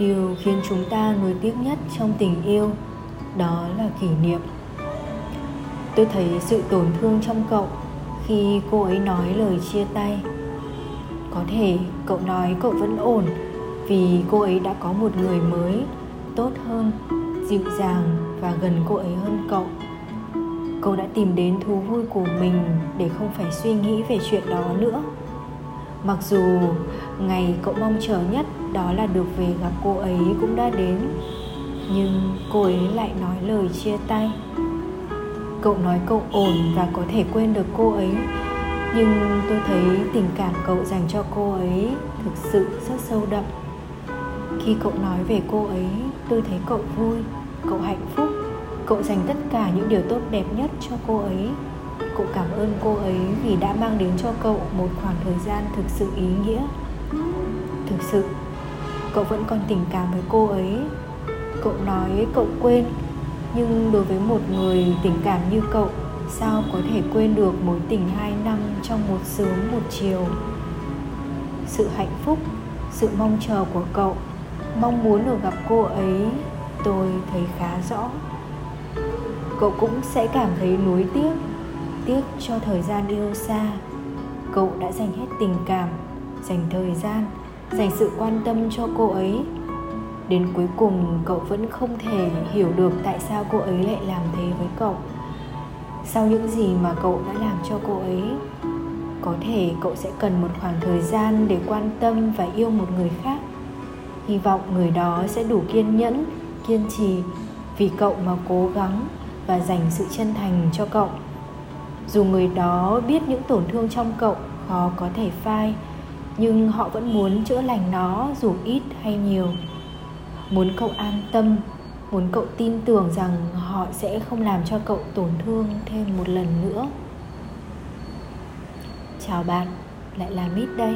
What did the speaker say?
điều khiến chúng ta nuối tiếc nhất trong tình yêu, đó là kỷ niệm. Tôi thấy sự tổn thương trong cậu khi cô ấy nói lời chia tay. Có thể cậu nói cậu vẫn ổn vì cô ấy đã có một người mới, tốt hơn, dịu dàng và gần cô ấy hơn cậu. Cậu đã tìm đến thú vui của mình để không phải suy nghĩ về chuyện đó nữa mặc dù ngày cậu mong chờ nhất đó là được về gặp cô ấy cũng đã đến, nhưng cô ấy lại nói lời chia tay. Cậu nói cậu ổn và có thể quên được cô ấy, nhưng tôi thấy tình cảm cậu dành cho cô ấy thực sự rất sâu đậm. Khi cậu nói về cô ấy, tôi thấy cậu vui, cậu hạnh phúc. Cậu dành tất cả những điều tốt đẹp nhất cho cô ấy cậu cảm ơn cô ấy vì đã mang đến cho cậu một khoảng thời gian thực sự ý nghĩa. Thực sự, cậu vẫn còn tình cảm với cô ấy. Cậu nói cậu quên, nhưng đối với một người tình cảm như cậu, sao có thể quên được mối tình hai năm trong một sớm một chiều? Sự hạnh phúc, sự mong chờ của cậu, mong muốn được gặp cô ấy, tôi thấy khá rõ. Cậu cũng sẽ cảm thấy nuối tiếc tiếc cho thời gian yêu xa. Cậu đã dành hết tình cảm, dành thời gian, dành sự quan tâm cho cô ấy. Đến cuối cùng, cậu vẫn không thể hiểu được tại sao cô ấy lại làm thế với cậu. Sau những gì mà cậu đã làm cho cô ấy, có thể cậu sẽ cần một khoảng thời gian để quan tâm và yêu một người khác. Hy vọng người đó sẽ đủ kiên nhẫn, kiên trì vì cậu mà cố gắng và dành sự chân thành cho cậu dù người đó biết những tổn thương trong cậu khó có thể phai, nhưng họ vẫn muốn chữa lành nó dù ít hay nhiều. Muốn cậu an tâm, muốn cậu tin tưởng rằng họ sẽ không làm cho cậu tổn thương thêm một lần nữa. Chào bạn, lại là mít đây.